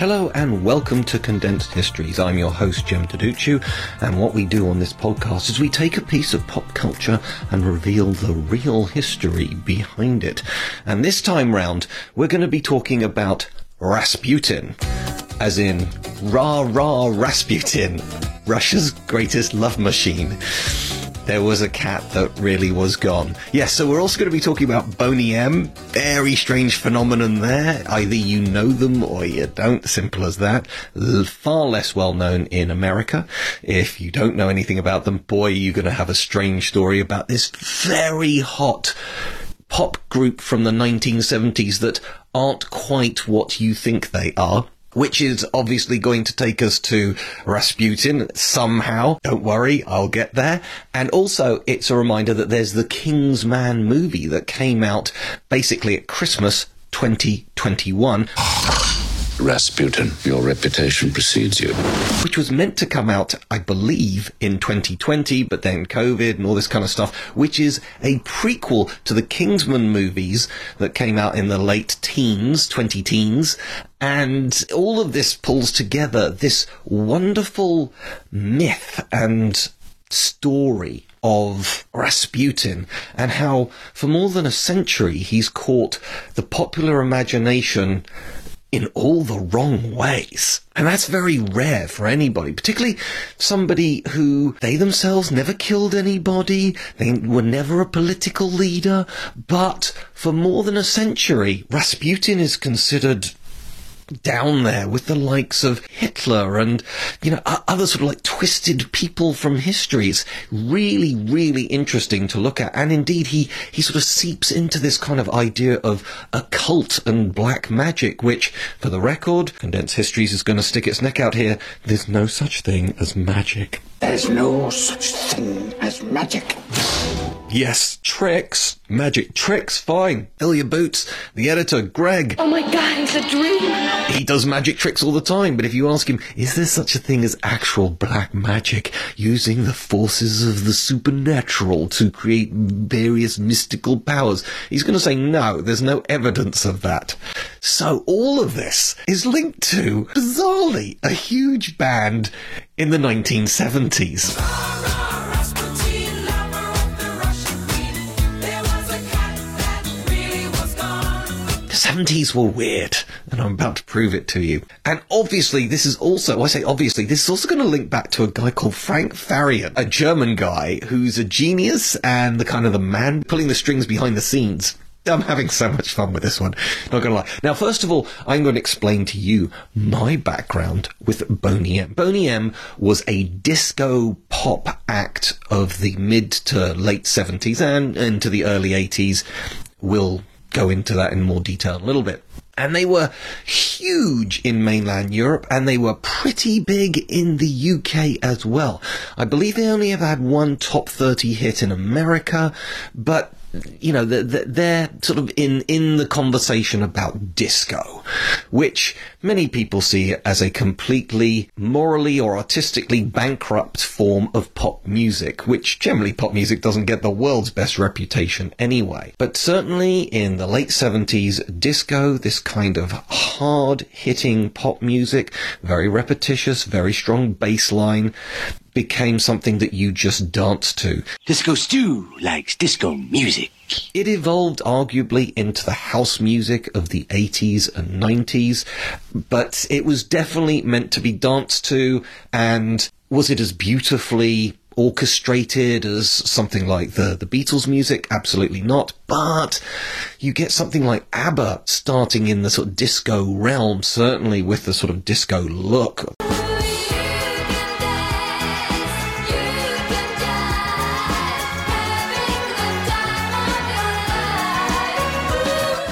Hello and welcome to Condensed Histories. I'm your host, Jem Taducci, and what we do on this podcast is we take a piece of pop culture and reveal the real history behind it. And this time round, we're going to be talking about Rasputin, as in Rah Rah Rasputin, Russia's greatest love machine there was a cat that really was gone. Yes, so we're also going to be talking about Boney M. Very strange phenomenon there. Either you know them or you don't. Simple as that. Far less well known in America. If you don't know anything about them, boy, you're going to have a strange story about this very hot pop group from the 1970s that aren't quite what you think they are which is obviously going to take us to Rasputin somehow. Don't worry, I'll get there. And also, it's a reminder that there's the King's Man movie that came out basically at Christmas 2021. Rasputin, your reputation precedes you. Which was meant to come out, I believe, in 2020, but then COVID and all this kind of stuff, which is a prequel to the Kingsman movies that came out in the late teens, 20 teens. And all of this pulls together this wonderful myth and story of Rasputin and how for more than a century he's caught the popular imagination in all the wrong ways. And that's very rare for anybody, particularly somebody who they themselves never killed anybody, they were never a political leader, but for more than a century, Rasputin is considered down there with the likes of Hitler and, you know, other sort of like twisted people from history. It's really, really interesting to look at. And indeed, he, he sort of seeps into this kind of idea of occult and black magic, which, for the record, Condensed Histories is going to stick its neck out here. There's no such thing as magic. There's no such thing as magic. Yes, tricks. Magic tricks, fine. Ilya Boots, the editor, Greg. Oh my god, it's a dream. He does magic tricks all the time, but if you ask him, is there such a thing as actual black magic, using the forces of the supernatural to create various mystical powers? He's going to say no, there's no evidence of that. So all of this is linked to, bizarrely, a huge band in the 1970s. 70s were weird, and I'm about to prove it to you. And obviously, this is also, I say obviously, this is also going to link back to a guy called Frank Farian, a German guy who's a genius and the kind of the man pulling the strings behind the scenes. I'm having so much fun with this one. Not gonna lie. Now, first of all, I'm going to explain to you my background with Boney M. Boney M was a disco pop act of the mid to late 70s and into the early 80s. We'll go into that in more detail in a little bit. And they were huge in mainland Europe and they were pretty big in the UK as well. I believe they only have had one top 30 hit in America, but you know, they're, they're sort of in, in the conversation about disco, which many people see as a completely morally or artistically bankrupt form of pop music, which generally pop music doesn't get the world's best reputation anyway. But certainly in the late 70s, disco, this kind of hard hitting pop music, very repetitious, very strong bass line, became something that you just danced to. Disco Stu likes disco music. It evolved arguably into the house music of the 80s and 90s, but it was definitely meant to be danced to, and was it as beautifully orchestrated as something like the, the Beatles music? Absolutely not. But you get something like ABBA starting in the sort of disco realm, certainly with the sort of disco look.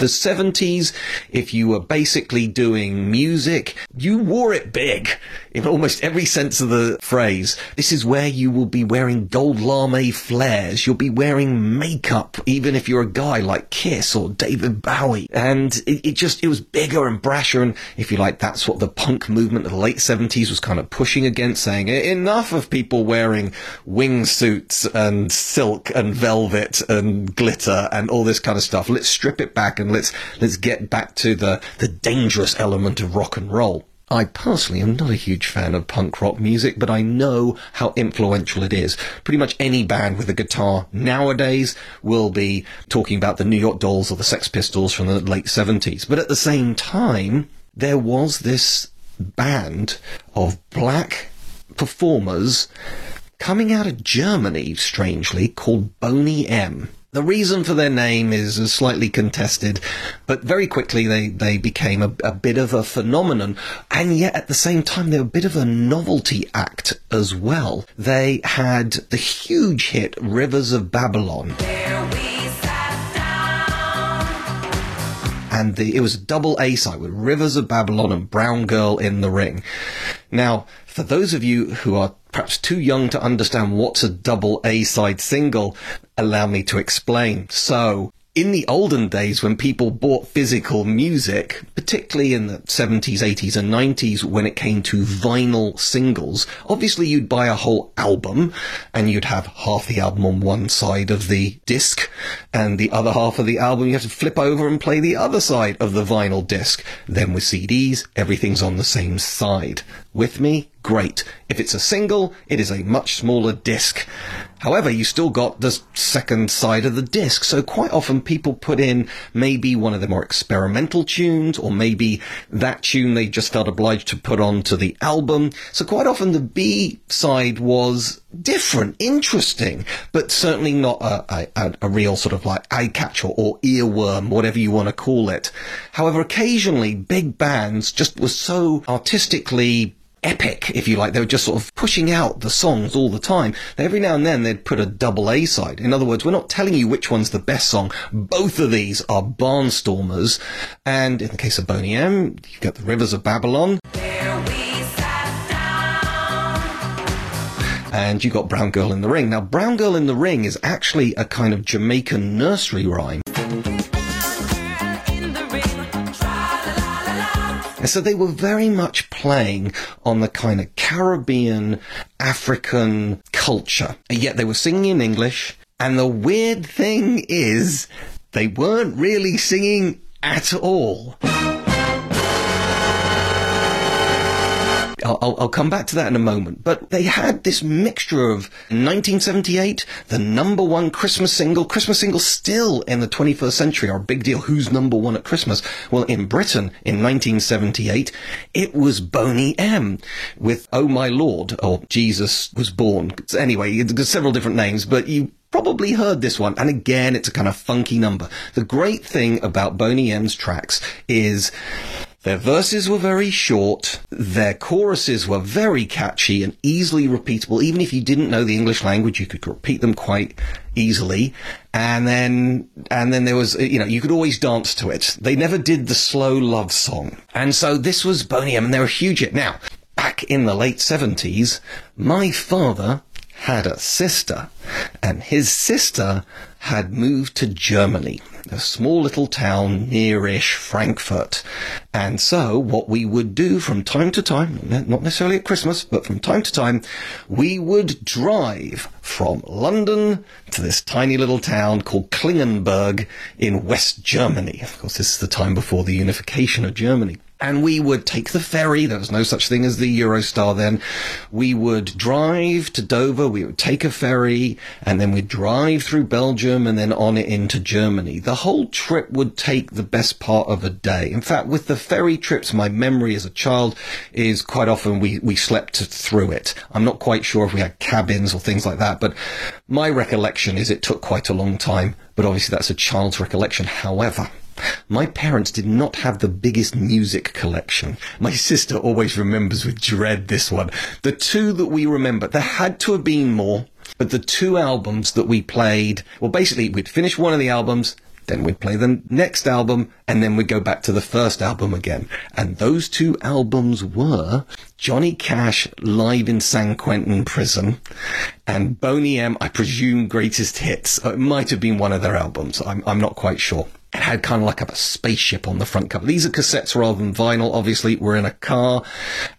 The 70s, if you were basically doing music, you wore it big in almost every sense of the phrase. This is where you will be wearing gold lame flares. You'll be wearing makeup, even if you're a guy like Kiss or David Bowie. And it, it just, it was bigger and brasher. And if you like, that's what the punk movement of the late 70s was kind of pushing against, saying enough of people wearing wingsuits and silk and velvet and glitter and all this kind of stuff. Let's strip it back and let's, let's get back to the, the dangerous element of rock and roll. I personally am not a huge fan of punk rock music, but I know how influential it is. Pretty much any band with a guitar nowadays will be talking about the New York Dolls or the Sex Pistols from the late 70s. But at the same time, there was this band of black performers coming out of Germany, strangely, called Boney M. The reason for their name is slightly contested, but very quickly they, they became a, a, bit of a phenomenon, and yet at the same time they were a bit of a novelty act as well. They had the huge hit Rivers of Babylon. And the, it was a double A side with Rivers of Babylon and Brown Girl in the Ring. Now, for those of you who are perhaps too young to understand what's a double A side single, allow me to explain. So, in the olden days when people bought physical music, particularly in the 70s, 80s and 90s when it came to vinyl singles, obviously you'd buy a whole album and you'd have half the album on one side of the disc and the other half of the album you have to flip over and play the other side of the vinyl disc. Then with CDs, everything's on the same side. With me? Great. If it's a single, it is a much smaller disc. However, you still got the second side of the disc. So quite often people put in maybe one of the more experimental tunes or maybe that tune they just felt obliged to put onto the album. So quite often the B side was different, interesting, but certainly not a, a, a real sort of like eye catcher or earworm, whatever you want to call it. However, occasionally big bands just were so artistically epic, if you like. They were just sort of pushing out the songs all the time. Every now and then they'd put a double A side. In other words, we're not telling you which one's the best song. Both of these are barnstormers. And in the case of Boney M, you've got the Rivers of Babylon. And you got Brown Girl in the Ring. Now, Brown Girl in the Ring is actually a kind of Jamaican nursery rhyme. And so they were very much playing on the kind of Caribbean, African culture. And yet they were singing in English. And the weird thing is, they weren't really singing at all. I'll, I'll, come back to that in a moment. But they had this mixture of 1978, the number one Christmas single. Christmas singles still in the 21st century are a big deal. Who's number one at Christmas? Well, in Britain in 1978, it was Boney M with Oh My Lord or Jesus was born. Anyway, there's several different names, but you probably heard this one. And again, it's a kind of funky number. The great thing about Boney M's tracks is their verses were very short, their choruses were very catchy and easily repeatable. Even if you didn't know the English language, you could repeat them quite easily. And then, and then there was, uh, you know, you could always dance to it. They never did the slow love song. And so this was Boney M and they were huge hit. Now, back in the late 70s, my father had a sister, and his sister had moved to Germany, a small little town nearish Frankfurt. And so what we would do from time to time, not necessarily at Christmas, but from time to time, we would drive from London to this tiny little town called Klingenberg in West Germany. Of course, this is the time before the unification of Germany. And we would take the ferry. There was no such thing as the Eurostar then. We would drive to Dover. We would take a ferry and then we'd drive through Belgium and then on it into Germany. The whole trip would take the best part of a day. In fact, with the ferry trips, my memory as a child is quite often we, we slept through it. I'm not quite sure if we had cabins or things like that, but my recollection is it took quite a long time. But obviously that's a child's recollection. However, my parents did not have the biggest music collection. My sister always remembers with dread this one. The two that we remember, there had to have been more, but the two albums that we played, well, basically, we'd finish one of the albums, then we'd play the next album, and then we'd go back to the first album again. And those two albums were Johnny Cash live in San Quentin prison and Boney M, I presume, greatest hits. It might have been one of their albums. I'm, I'm not quite sure. It had kind of like a spaceship on the front cover. These are cassettes rather than vinyl. Obviously, we're in a car.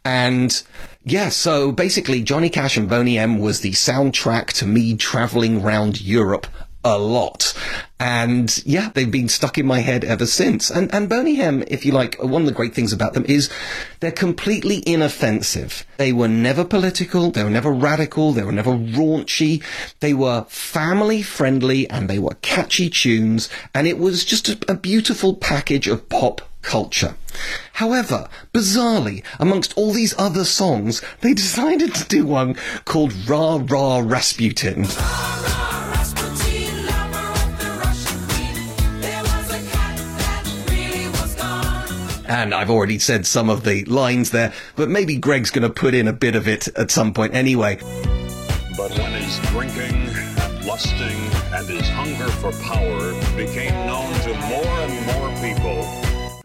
And yeah, so basically Johnny Cash and Boney M was the soundtrack to me traveling around Europe a lot. And yeah, they've been stuck in my head ever since. And, and Boney M, if you like, one of the great things about them is they're completely inoffensive. They were never political. They were never radical. They were never raunchy. They were family friendly and they were catchy tunes. And it was just a, a beautiful package of pop culture. However, bizarrely, amongst all these other songs, they decided to do one called Rah Rah Rasputin. And I've already said some of the lines there, but maybe Greg's going to put in a bit of it at some point anyway. But when his drinking lusting and his hunger for power became known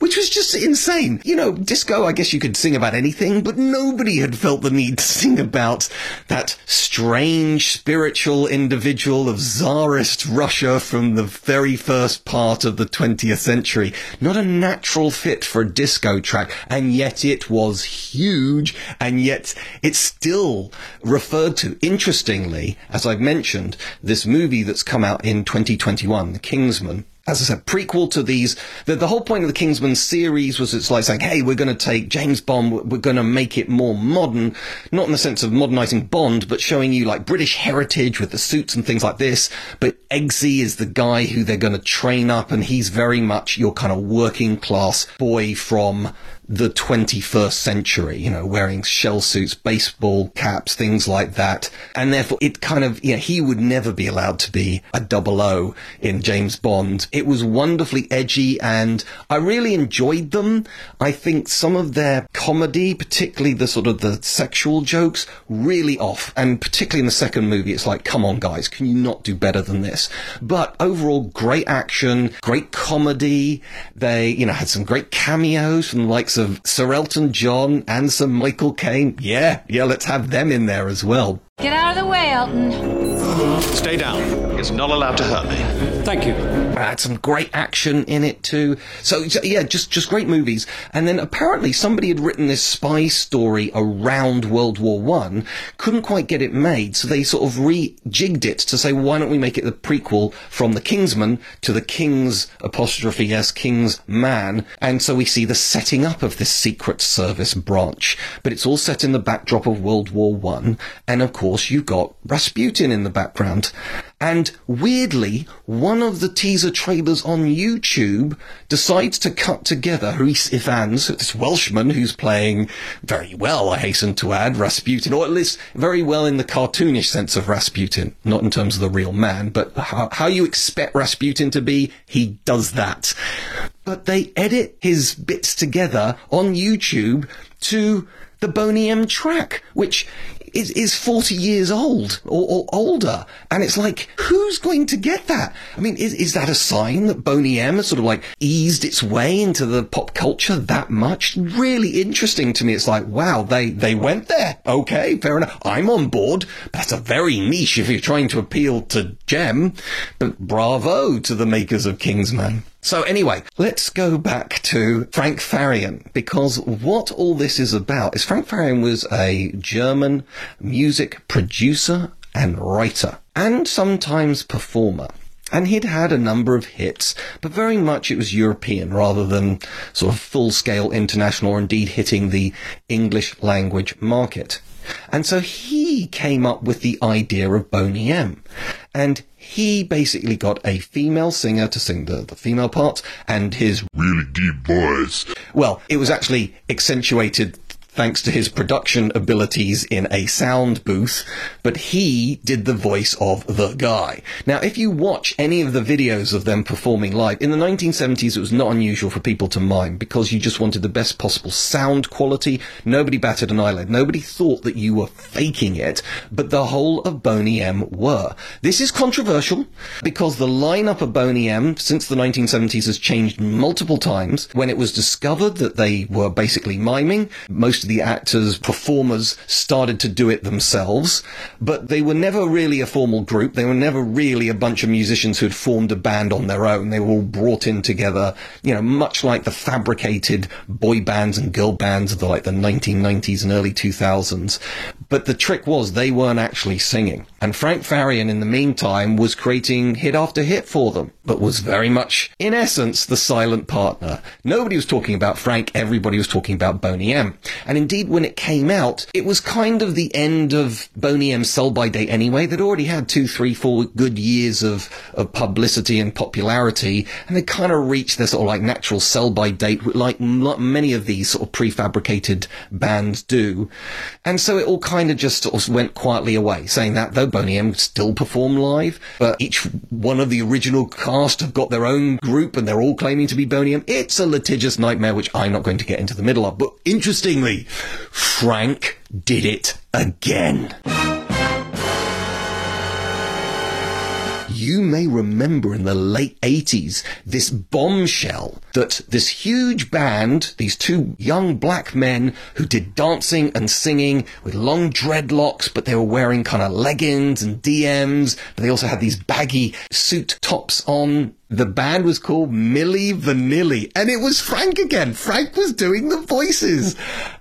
which was just insane. You know, disco, I guess you could sing about anything, but nobody had felt the need to sing about that strange spiritual individual of Tsarist Russia from the very first part of the 20th century. Not a natural fit for a disco track, and yet it was huge, and yet it's still referred to. Interestingly, as I've mentioned, this movie that's come out in 2021, The Kingsman, as I said, prequel to these. The, the whole point of the Kingsman series was it's like saying, hey, we're going to take James Bond, we're going to make it more modern, not in the sense of modernizing Bond, but showing you like British heritage with the suits and things like this. But Eggsy is the guy who they're going to train up, and he's very much your kind of working class boy from the 21st century, you know, wearing shell suits, baseball caps, things like that. And therefore it kind of, you know, he would never be allowed to be a double O in James Bond. It was wonderfully edgy and I really enjoyed them. I think some of their comedy, particularly the sort of the sexual jokes, really off. And particularly in the second movie, it's like, come on guys, can you not do better than this? But overall, great action, great comedy. They, you know, had some great cameos from the likes of Sir Elton John and some Michael Caine. Yeah, yeah, let's have them in there as well. Get out of the way, Elton. Stay down. It's not allowed to hurt me. Thank you. Uh, had some great action in it too. So yeah, just just great movies. And then apparently somebody had written this spy story around World War One, couldn't quite get it made, so they sort of rejigged it to say, why don't we make it the prequel from the Kingsman to the King's apostrophe s King's man? And so we see the setting up of this Secret Service branch, but it's all set in the backdrop of World War One, and of course you've got Rasputin in the background. And weirdly, one of the teaser trailers on YouTube decides to cut together Rhys Ifans, this Welshman who's playing very well, I hasten to add, Rasputin, or at least very well in the cartoonish sense of Rasputin, not in terms of the real man, but how, how you expect Rasputin to be, he does that. But they edit his bits together on YouTube to the Boney M track, which is, is 40 years old or, or, older. And it's like, who's going to get that? I mean, is, is that a sign that Boney M has sort of like eased its way into the pop culture that much? Really interesting to me. It's like, wow, they, they went there. Okay, fair enough. I'm on board. That's a very niche if you're trying to appeal to Jem. But bravo to the makers of Kingsman. So anyway, let's go back to Frank Farian because what all this is about is Frank Farian was a German music producer and writer and sometimes performer. And he'd had a number of hits, but very much it was European rather than sort of full scale international or indeed hitting the English language market. And so he came up with the idea of Boney M. And he basically got a female singer to sing the, the female parts and his really deep voice. Well, it was actually accentuated thanks to his production abilities in a sound booth, but he did the voice of the guy. Now, if you watch any of the videos of them performing live, in the 1970s it was not unusual for people to mime because you just wanted the best possible sound quality. Nobody batted an eyelid. Nobody thought that you were faking it, but the whole of Boney M were. This is controversial because the lineup of Boney M since the 1970s has changed multiple times. When it was discovered that they were basically miming, most the actors, performers started to do it themselves, but they were never really a formal group. They were never really a bunch of musicians who'd formed a band on their own. They were all brought in together, you know, much like the fabricated boy bands and girl bands of the like the 1990s and early 2000s. But the trick was they weren't actually singing. And Frank Farian, in the meantime, was creating hit after hit for them, but was very much, in essence, the silent partner. Nobody was talking about Frank, everybody was talking about Boney M. And indeed, when it came out, it was kind of the end of Boney M's sell by date anyway. They'd already had two, three, four good years of, of publicity and popularity, and they kind of reached their sort of like natural sell by date, like many of these sort of prefabricated bands do. And so it all kind of just sort of went quietly away, saying that though Boney M still perform live, but each one of the original cast have got their own group and they're all claiming to be Boney M. It's a litigious nightmare, which I'm not going to get into the middle of. But interestingly, Frank did it again. You may remember in the late 80s this bombshell that this huge band, these two young black men who did dancing and singing with long dreadlocks, but they were wearing kind of leggings and DMs, but they also had these baggy suit tops on. The band was called Milli Vanilli, and it was Frank again. Frank was doing the voices.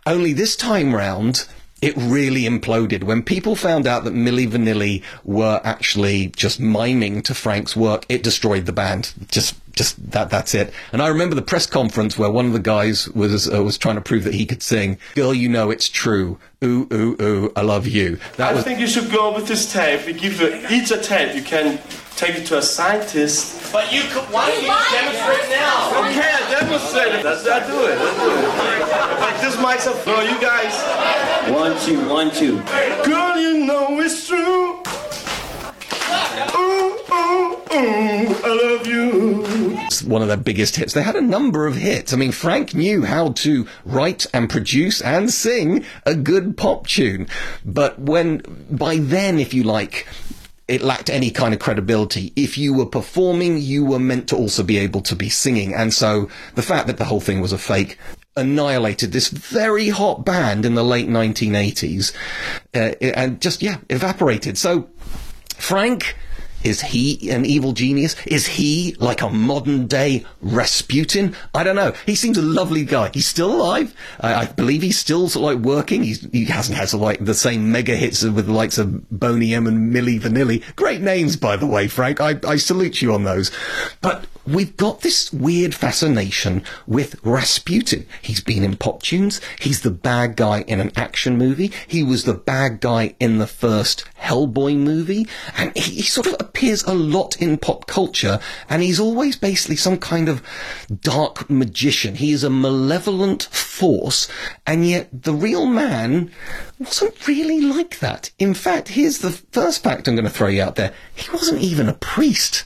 Only this time round, it really imploded. When people found out that Milli Vanilli were actually just miming to Frank's work, it destroyed the band. Just just that that's it. And I remember the press conference where one of the guys was uh, was trying to prove that he could sing. Girl, you know it's true. Ooh ooh ooh, I love you. That I was... think you should go with this tape. We give each a tape. You can take it to a scientist. But you could. Why don't you demonstrate now? Okay, I demonstrate it. Let's not do it. Let's do it. Like this microphone. You guys. One two one two. Girl, you know it's true. Ooh, ooh, ooh, I love you. One of their biggest hits. They had a number of hits. I mean, Frank knew how to write and produce and sing a good pop tune. But when, by then, if you like, it lacked any kind of credibility. If you were performing, you were meant to also be able to be singing. And so the fact that the whole thing was a fake annihilated this very hot band in the late 1980s uh, and just, yeah, evaporated. So Frank, is he an evil genius? Is he like a modern day Rasputin? I don't know. He seems a lovely guy. He's still alive. I, I believe he's still sort of like working. He's, he hasn't had like the same mega hits with the likes of Boney M and Milli Vanilli. Great names, by the way, Frank. I, I salute you on those. But we've got this weird fascination with Rasputin. He's been in pop tunes. He's the bad guy in an action movie. He was the bad guy in the first Hellboy movie. And he, sort of appears a lot in pop culture. And he's always basically some kind of dark magician. He is a malevolent force. And yet the real man wasn't really like that. In fact, here's the first fact I'm going to throw you out there. He wasn't even a priest.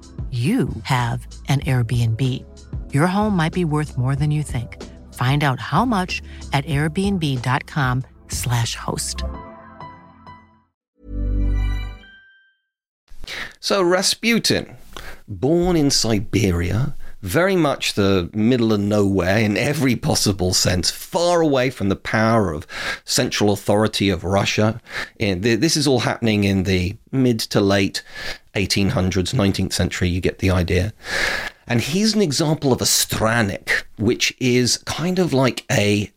you have an Airbnb. Your home might be worth more than you think. Find out how much at airbnb.com/slash host. So Rasputin, born in Siberia, very much the middle of nowhere in every possible sense, far away from the power of central authority of Russia. This is all happening in the mid to late 1800s, 19th century. You get the idea. And he's an example of a stranik, which is kind of like a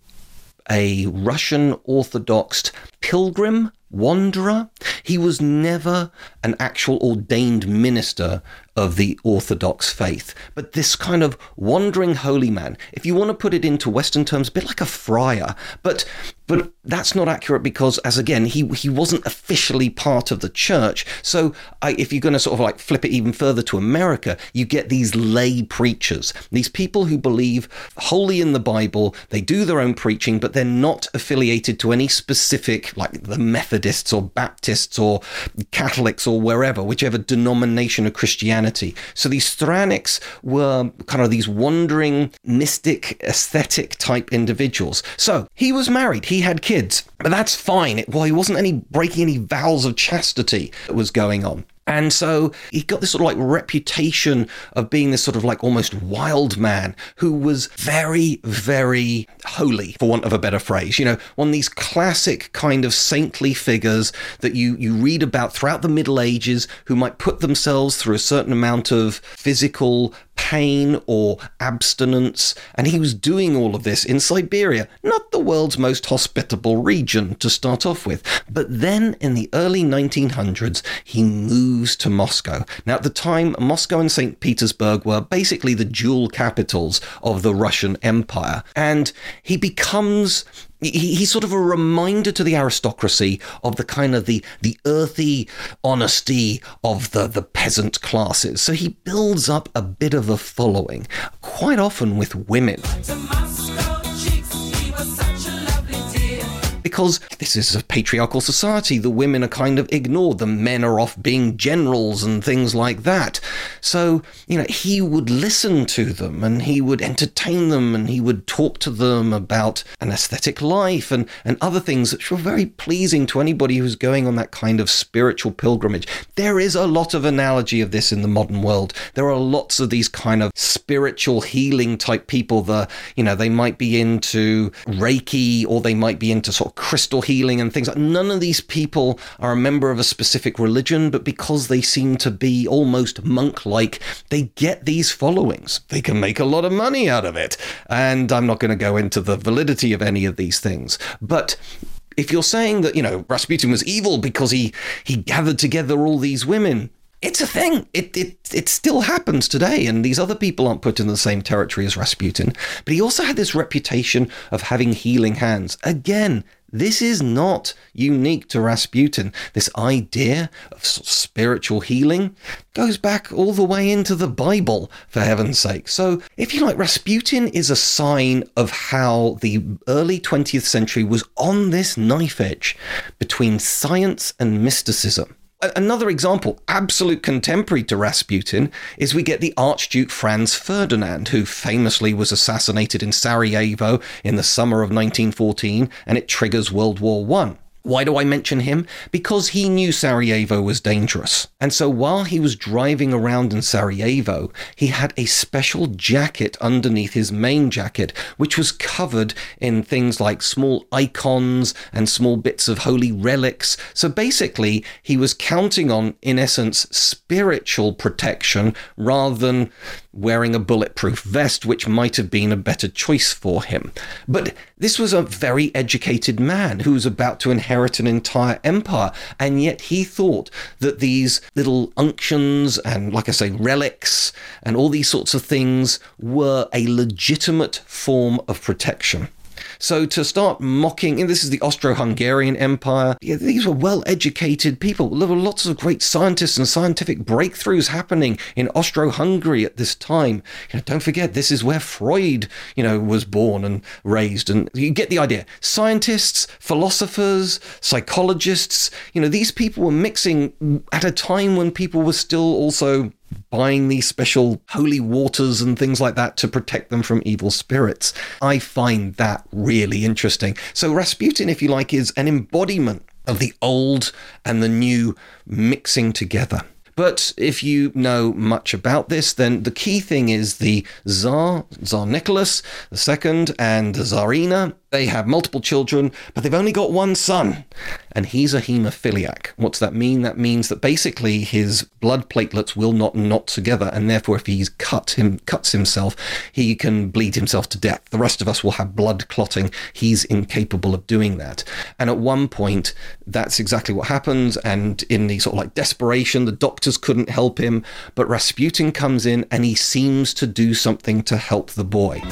a Russian Orthodox pilgrim wanderer. He was never an actual ordained minister of the Orthodox faith, but this kind of wandering holy man. If you want to put it into Western terms, a bit like a friar, but but that's not accurate because, as again, he he wasn't officially part of the church. So, I, if you're going to sort of like flip it even further to America, you get these lay preachers, these people who believe wholly in the Bible. They do their own preaching, but they're not affiliated to any specific, like the Methodists or Baptists or Catholics or wherever, whichever denomination of Christianity. So these Straniks were kind of these wandering, mystic, aesthetic type individuals. So he was married. He had kids, but that's fine. Well, he wasn't any breaking any vows of chastity that was going on. And so he got this sort of like reputation of being this sort of like almost wild man who was very, very holy, for want of a better phrase. You know, one of these classic kind of saintly figures that you, you read about throughout the Middle Ages who might put themselves through a certain amount of physical pain or abstinence. And he was doing all of this in Siberia, not the world's most hospitable region to start off with. But then in the early 1900s, he moves to Moscow. Now, at the time, Moscow and St. Petersburg were basically the dual capitals of the Russian Empire. And he becomes he, he's sort of a reminder to the aristocracy of the kind of the the earthy honesty of the the peasant classes. So he builds up a bit of a following, quite often with women. Because this is a patriarchal society, the women are kind of ignored, the men are off being generals and things like that. So, you know, he would listen to them and he would entertain them and he would talk to them about an aesthetic life and, and other things which were very pleasing to anybody who's going on that kind of spiritual pilgrimage. There is a lot of analogy of this in the modern world. There are lots of these kind of spiritual healing type people that, you know, they might be into Reiki or they might be into sort of crystal healing and things like none of these people are a member of a specific religion, but because they seem to be almost monk like, they get these followings. They can make a lot of money out of it. And I'm not going to go into the validity of any of these things. But if you're saying that, you know, Rasputin was evil because he, he gathered together all these women, it's a thing. It, it it still happens today, and these other people aren't put in the same territory as Rasputin. But he also had this reputation of having healing hands. Again, this is not unique to Rasputin. This idea of spiritual healing goes back all the way into the Bible, for heaven's sake. So, if you like, Rasputin is a sign of how the early 20th century was on this knife edge between science and mysticism. Another example, absolute contemporary to Rasputin, is we get the Archduke Franz Ferdinand, who famously was assassinated in Sarajevo in the summer of 1914, and it triggers World War One. Why do I mention him? Because he knew Sarajevo was dangerous. And so while he was driving around in Sarajevo, he had a special jacket underneath his main jacket, which was covered in things like small icons and small bits of holy relics. So basically, he was counting on, in essence, spiritual protection rather than wearing a bulletproof vest, which might have been a better choice for him. But this was a very educated man who was about to inherit an entire empire, and yet he thought that these little unctions and, like I say, relics and all these sorts of things were a legitimate form of protection. So to start mocking, and this is the Austro-Hungarian Empire, yeah, these were well-educated people. There were lots of great scientists and scientific breakthroughs happening in Austro-Hungary at this time. You know, don't forget, this is where Freud, you know, was born and raised, and you get the idea. Scientists, philosophers, psychologists, you know, these people were mixing at a time when people were still also buying these special holy waters and things like that to protect them from evil spirits. I find that really interesting. So, Rasputin, if you like, is an embodiment of the old and the new mixing together. But if you know much about this, then the key thing is the Tsar, Tsar Nicholas II, and the Tsarina they have multiple children, but they've only got one son, and he's a hemophiliac. What does that mean? That means that basically his blood platelets will not knot together, and therefore, if he's cut him cuts himself, he can bleed himself to death. The rest of us will have blood clotting. He's incapable of doing that. And at one point, that's exactly what happens. And in the sort of like desperation, the doctors couldn't help him, but Rasputin comes in and he seems to do something to help the boy.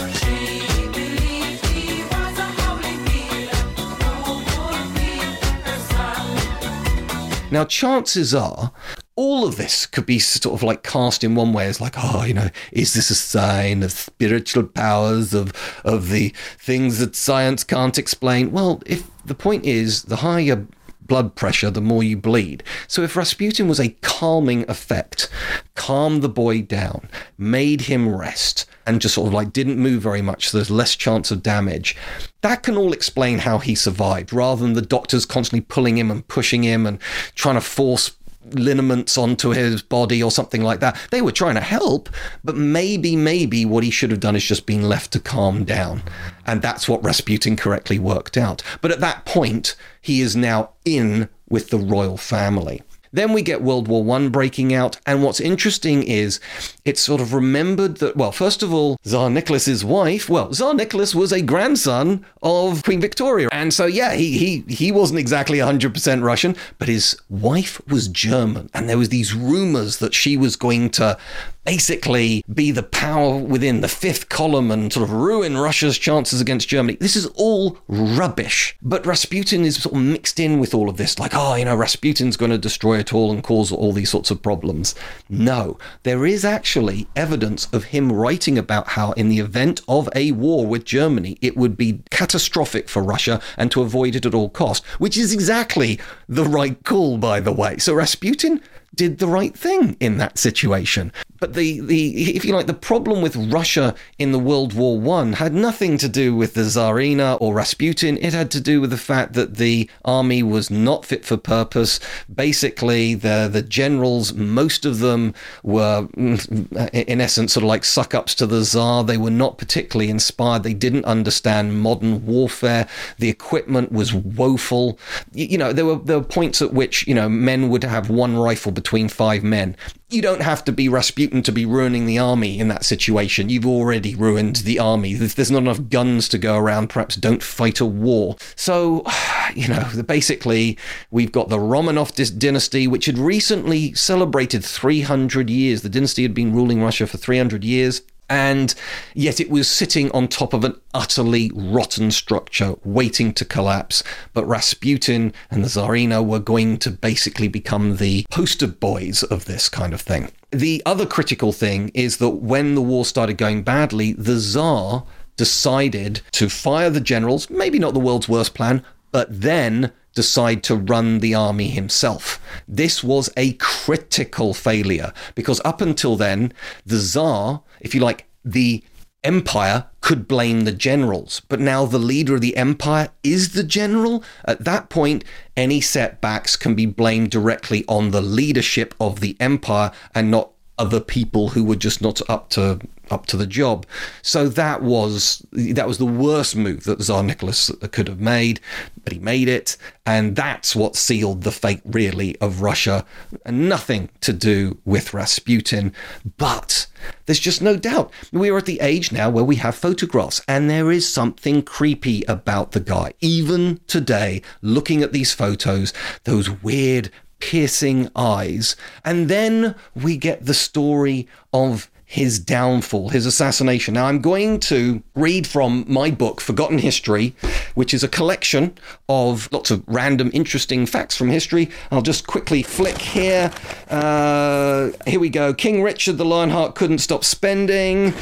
Now, chances are all of this could be sort of like cast in one way as like, oh, you know, is this a sign of spiritual powers of of the things that science can't explain? Well, if the point is the higher blood pressure, the more you bleed. So if Rasputin was a calming effect, calmed the boy down, made him rest, and just sort of like didn't move very much, so there's less chance of damage, that can all explain how he survived, rather than the doctors constantly pulling him and pushing him and trying to force liniments onto his body or something like that. They were trying to help, but maybe, maybe what he should have done is just been left to calm down. And that's what Rasputin correctly worked out. But at that point, he is now in with the royal family. Then we get World War One breaking out, and what's interesting is it's sort of remembered that, well, first of all, Tsar Nicholas's wife, well, Tsar Nicholas was a grandson of Queen Victoria, and so yeah, he he he wasn't exactly 100% Russian, but his wife was German, and there was these rumors that she was going to basically be the power within the fifth column and sort of ruin Russia's chances against Germany. This is all rubbish. But Rasputin is sort of mixed in with all of this, like, oh, you know, Rasputin's going to destroy it all and cause all these sorts of problems. No, there is actually evidence of him writing about how, in the event of a war with Germany, it would be catastrophic for Russia and to avoid it at all costs, which is exactly the right call, by the way. So Rasputin did the right thing in that situation. But the, the if you like, the problem with Russia in the World War One had nothing to do with the Tsarina or Rasputin. It had to do with the fact that the army was not fit for purpose. Basically, the the generals, most of them were, mm, in essence, sort of like suck ups to the Tsar. They were not particularly inspired. They didn't understand modern warfare. The equipment was woeful. You know, there were there were points at which you know men would have one rifle between five men you don't have to be Rasputin to be ruining the army in that situation. You've already ruined the army. If there's not enough guns to go around, perhaps don't fight a war. So, you know, basically, we've got the Romanov dynasty, which had recently celebrated 300 years. The dynasty had been ruling Russia for 300 years and yet it was sitting on top of an utterly rotten structure waiting to collapse. But Rasputin and the Tsarina were going to basically become the poster boys of this kind of thing. The other critical thing is that when the war started going badly, the Tsar decided to fire the generals, maybe not the world's worst plan, but then decide to run the army himself. This was a critical failure because up until then, the Tsar, if you like, the empire could blame the generals. But now the leader of the empire is the general. At that point, any setbacks can be blamed directly on the leadership of the empire and not other people who were just not up to up to the job. So that was that was the worst move that Tsar Nicholas could have made, but he made it, and that's what sealed the fate really of Russia. And nothing to do with Rasputin, but there's just no doubt we are at the age now where we have photographs, and there is something creepy about the guy. Even today, looking at these photos, those weird piercing eyes. And then we get the story of his downfall, his assassination. Now, I'm going to read from my book, Forgotten History, which is a collection of lots of random, interesting facts from history. I'll just quickly flick here. Uh, here we go. King Richard the Lionheart couldn't stop spending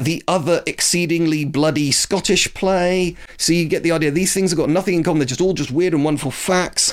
the other exceedingly bloody Scottish play. So you get the idea. These things have got nothing in common. They're just all just weird and wonderful facts.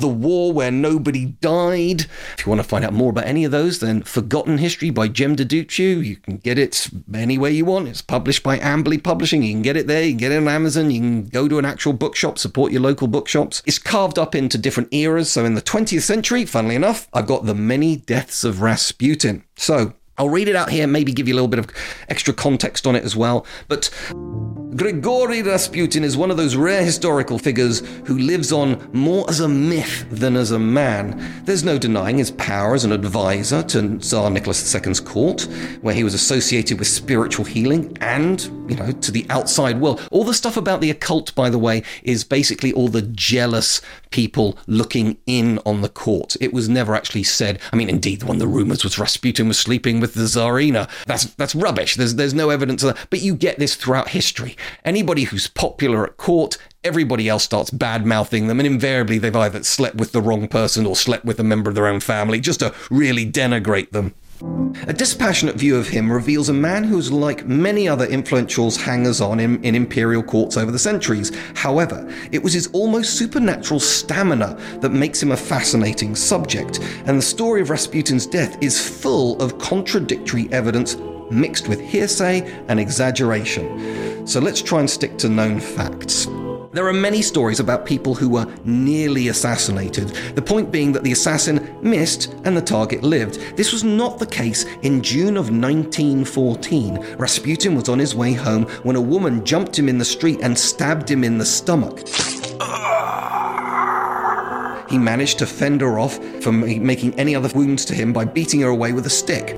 The War Where Nobody Died. If you want to find out more about any of those, then Forgotten History by Jem Duducu. You can get it anywhere you want. It's published by Amberley Publishing. You can get it there. You can get it on Amazon. You can go to an actual bookshop, support your local bookshops. It's carved up into different eras. So in the 20th century, funnily enough, I've got The Many Deaths of Rasputin. So I'll read it out here, maybe give you a little bit of extra context on it as well. But Grigory Rasputin is one of those rare historical figures who lives on more as a myth than as a man. There's no denying his power as an advisor to Tsar Nicholas II's court, where he was associated with spiritual healing and, you know, to the outside world. All the stuff about the occult, by the way, is basically all the jealous people looking in on the court. It was never actually said. I mean, indeed, one of the rumors was Rasputin was sleeping with the Tsarina. That's that's rubbish. There's there's no evidence of that. But you get this throughout history. Anybody who's popular at court, everybody else starts bad mouthing them, and invariably they've either slept with the wrong person or slept with a member of their own family just to really denigrate them. A dispassionate view of him reveals a man who's like many other influential hangers on in, in, imperial courts over the centuries. However, it was his almost supernatural stamina that makes him a fascinating subject, and the story of Rasputin's death is full of contradictory evidence mixed with hearsay and exaggeration. So let's try and stick to known facts. There are many stories about people who were nearly assassinated, the point being that the assassin missed and the target lived. This was not the case in June of 1914. Rasputin was on his way home when a woman jumped him in the street and stabbed him in the stomach. He managed to fend her off from making any other wounds to him by beating her away with a stick.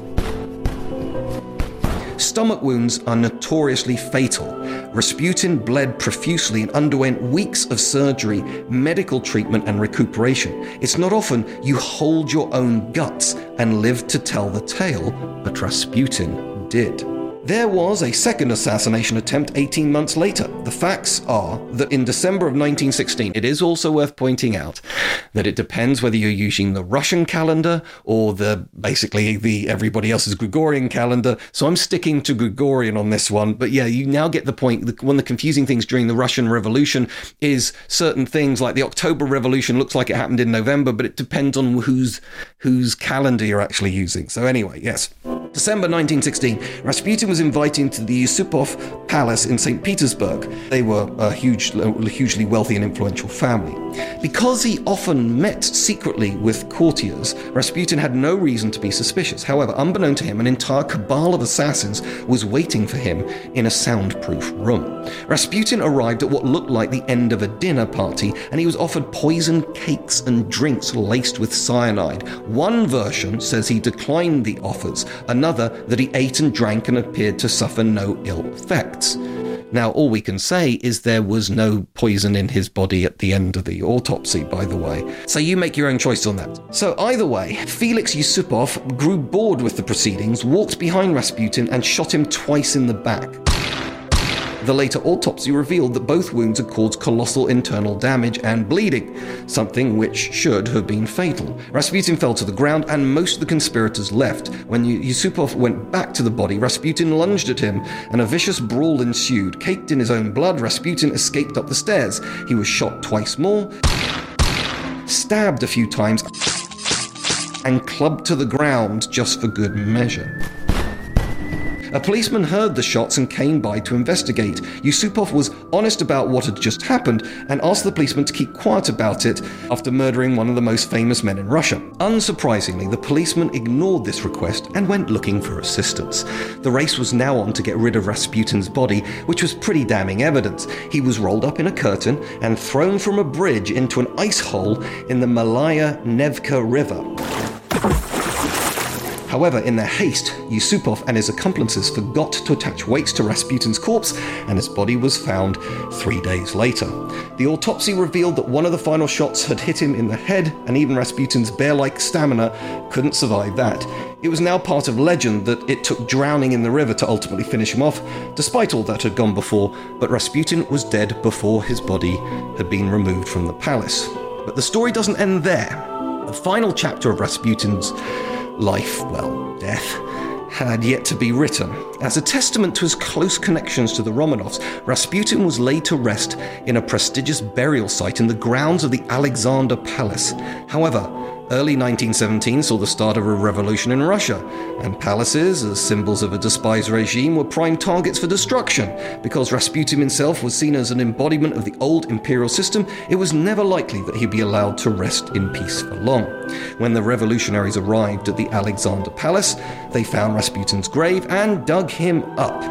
Stomach wounds are notoriously fatal. Rasputin bled profusely and underwent weeks of surgery, medical treatment, and recuperation. It's not often you hold your own guts and live to tell the tale, but Rasputin did. There was a second assassination attempt 18 months later. The facts are that in December of 1916, it is also worth pointing out that it depends whether you're using the Russian calendar or the basically the everybody else's Gregorian calendar. So I'm sticking to Gregorian on this one. But yeah, you now get the point. One of the confusing things during the Russian Revolution is certain things like the October Revolution looks like it happened in November, but it depends on whose whose calendar you're actually using. So anyway, yes. December 1916, Rasputin was invited to the Yusupov Palace in St. Petersburg. They were a huge, hugely wealthy and influential family. Because he often met secretly with courtiers, Rasputin had no reason to be suspicious. However, unbeknown to him, an entire cabal of assassins was waiting for him in a soundproof room. Rasputin arrived at what looked like the end of a dinner party, and he was offered poisoned cakes and drinks laced with cyanide. One version says he declined the offers, another that he ate and drank and appeared to suffer no ill effects. Now, all we can say is there was no poison in his body at the end of the autopsy, by the way. So you make your own choice on that. So, either way, Felix Yusupov grew bored with the proceedings, walked behind Rasputin, and shot him twice in the back. The later autopsy revealed that both wounds had caused colossal internal damage and bleeding, something which should have been fatal. Rasputin fell to the ground and most of the conspirators left. When Yusupov went back to the body, Rasputin lunged at him and a vicious brawl ensued. Caked in his own blood, Rasputin escaped up the stairs. He was shot twice more, stabbed a few times, and clubbed to the ground just for good measure. A policeman heard the shots and came by to investigate. Yusupov was honest about what had just happened and asked the policeman to keep quiet about it after murdering one of the most famous men in Russia. Unsurprisingly, the policeman ignored this request and went looking for assistance. The race was now on to get rid of Rasputin's body, which was pretty damning evidence. He was rolled up in a curtain and thrown from a bridge into an ice hole in the Malaya Nevka River. However, in their haste, Yusupov and his accomplices forgot to attach weights to Rasputin's corpse, and his body was found three days later. The autopsy revealed that one of the final shots had hit him in the head, and even Rasputin's bear like stamina couldn't survive that. It was now part of legend that it took drowning in the river to ultimately finish him off, despite all that had gone before, but Rasputin was dead before his body had been removed from the palace. But the story doesn't end there. The final chapter of Rasputin's life, well, death, had yet to be written. As a testament to his close connections to the Romanovs, Rasputin was laid to rest in a prestigious burial site in the grounds of the Alexander Palace. However, Early 1917 saw the start of a revolution in Russia, and palaces, as symbols of a despised regime, were prime targets for destruction. Because Rasputin himself was seen as an embodiment of the old imperial system, it was never likely that he'd be allowed to rest in peace for long. When the revolutionaries arrived at the Alexander Palace, they found Rasputin's grave and dug him up.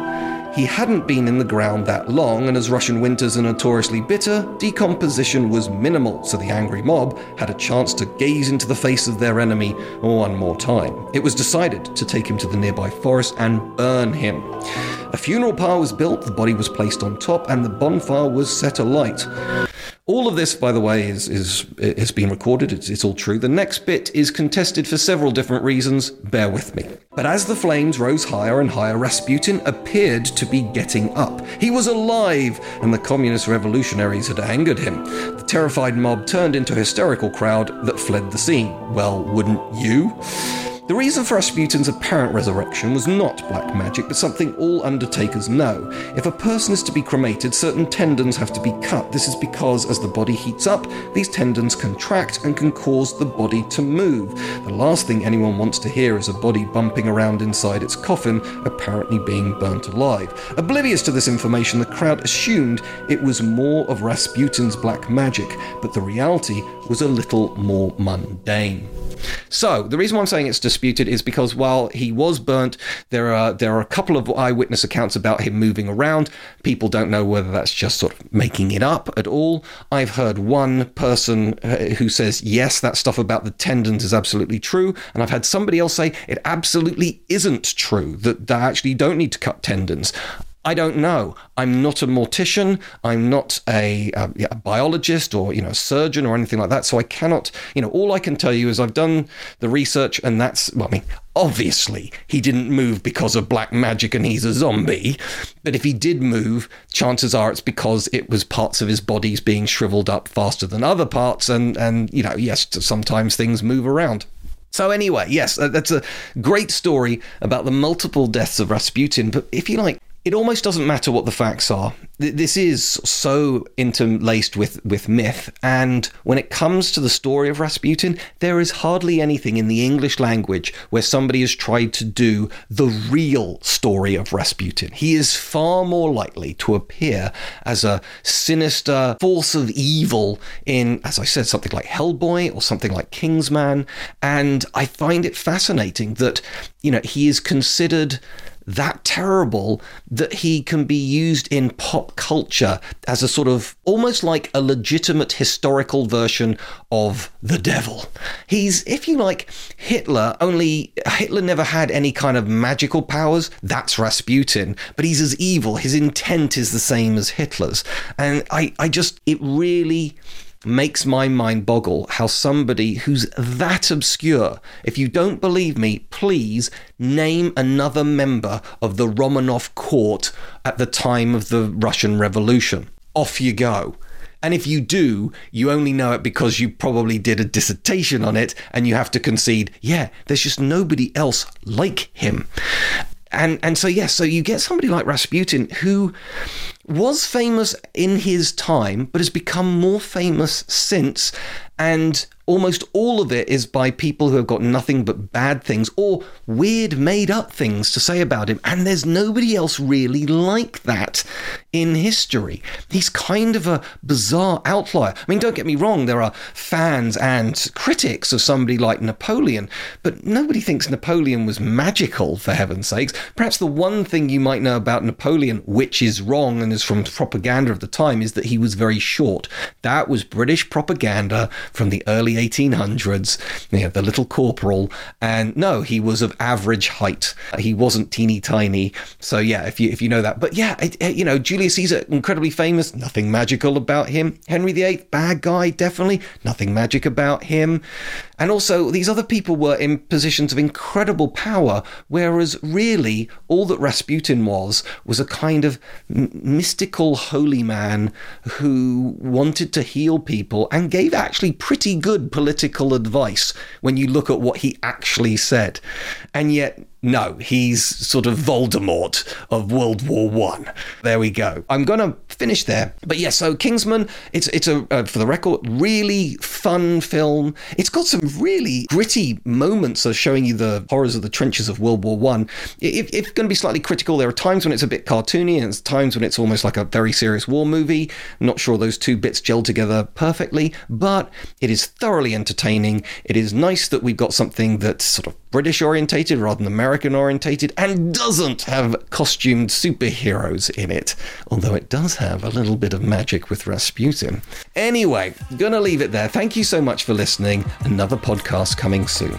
He hadn't been in the ground that long, and as Russian winters are notoriously bitter, decomposition was minimal, so the angry mob had a chance to gaze into the face of their enemy one more time. It was decided to take him to the nearby forest and burn him. A funeral pyre was built, the body was placed on top, and the bonfire was set alight. All of this, by the way, is, is has been recorded. It's, it's all true. The next bit is contested for several different reasons. Bear with me. But as the flames rose higher and higher, Rasputin appeared to be getting up. He was alive, and the communist revolutionaries had angered him. The terrified mob turned into a hysterical crowd that fled the scene. Well, wouldn't you? The reason for Rasputin's apparent resurrection was not black magic, but something all undertakers know. If a person is to be cremated, certain tendons have to be cut. This is because as the body heats up, these tendons contract and can cause the body to move. The last thing anyone wants to hear is a body bumping around inside its coffin, apparently being burnt alive. Oblivious to this information, the crowd assumed it was more of Rasputin's black magic, but the reality was a little more mundane. So the reason why I'm saying it's disputed is because while he was burnt, there are there are a couple of eyewitness accounts about him moving around. People don't know whether that's just sort of making it up at all. I've heard one person uh, who says yes, that stuff about the tendons is absolutely true, and I've had somebody else say it absolutely isn't true that they actually don't need to cut tendons. I don't know. I'm not a mortician. I'm not a, um, a, a, biologist or you know a surgeon or anything like that. So I cannot. You know, all I can tell you is I've done the research, and that's well, I mean, obviously he didn't move because of black magic and he's a zombie. But if he did move, chances are it's because it was parts of his body's being shriveled up faster than other parts, and and you know, yes, sometimes things move around. So, anyway, yes, uh, that's a great story about the multiple deaths of Rasputin. But if you like, it almost doesn't matter what the facts are. This is so interlaced with, with myth, and when it comes to the story of Rasputin, there is hardly anything in the English language where somebody has tried to do the real story of Rasputin. He is far more likely to appear as a sinister force of evil in, as I said, something like Hellboy or something like Kingsman, and I find it fascinating that, you know, he is considered that terrible that he can be used in pop culture as a sort of almost like a legitimate historical version of the devil. He's, if you like, Hitler, only Hitler never had any kind of magical powers. That's Rasputin, but he's as evil. His intent is the same as Hitler's. And I, I just, it really makes my mind boggle how somebody who's that obscure, if you don't believe me, please name another member of the Romanov court at the time of the Russian Revolution. Off you go. And if you do, you only know it because you probably did a dissertation on it and you have to concede, yeah, there's just nobody else like him. And and so yes, yeah, so you get somebody like Rasputin who was famous in his time, but has become more famous since. And almost all of it is by people who have got nothing but bad things or weird made up things to say about him. And there's nobody else really like that in history. He's kind of a bizarre outlier. I mean, don't get me wrong, there are fans and critics of somebody like Napoleon, but nobody thinks Napoleon was magical, for heaven's sakes. Perhaps the one thing you might know about Napoleon, which is wrong and is from propaganda of the time, is that he was very short. That was British propaganda from the early 1800s, you know, the little corporal. And no, he was of average height. He wasn't teeny tiny. So yeah, if you if you know that, but yeah, it, it, you know, Julius Caesar, incredibly famous, nothing magical about him. Henry VIII, bad guy, definitely, nothing magic about him. And also, these other people were in positions of incredible power, whereas really all that Rasputin was was a kind of mystical holy man who wanted to heal people and gave actually pretty good political advice when you look at what he actually said. And yet, no, he's sort of Voldemort of World War One. There we go. I'm gonna finish there, but yeah. So Kingsman, it's it's a uh, for the record, really fun film. It's got some really gritty moments of showing you the horrors of the trenches of World War One. If, if going to be slightly critical, there are times when it's a bit cartoony, and there's times when it's almost like a very serious war movie. Not sure those two bits gel together perfectly, but it is thoroughly entertaining. It is nice that we've got something that's sort of British orientated rather than American orientated and doesn't have costumed superheroes in it, although it does have a little bit of magic with Rasputin. Anyway, gonna leave it there. Thank you so much for listening. Another podcast coming soon.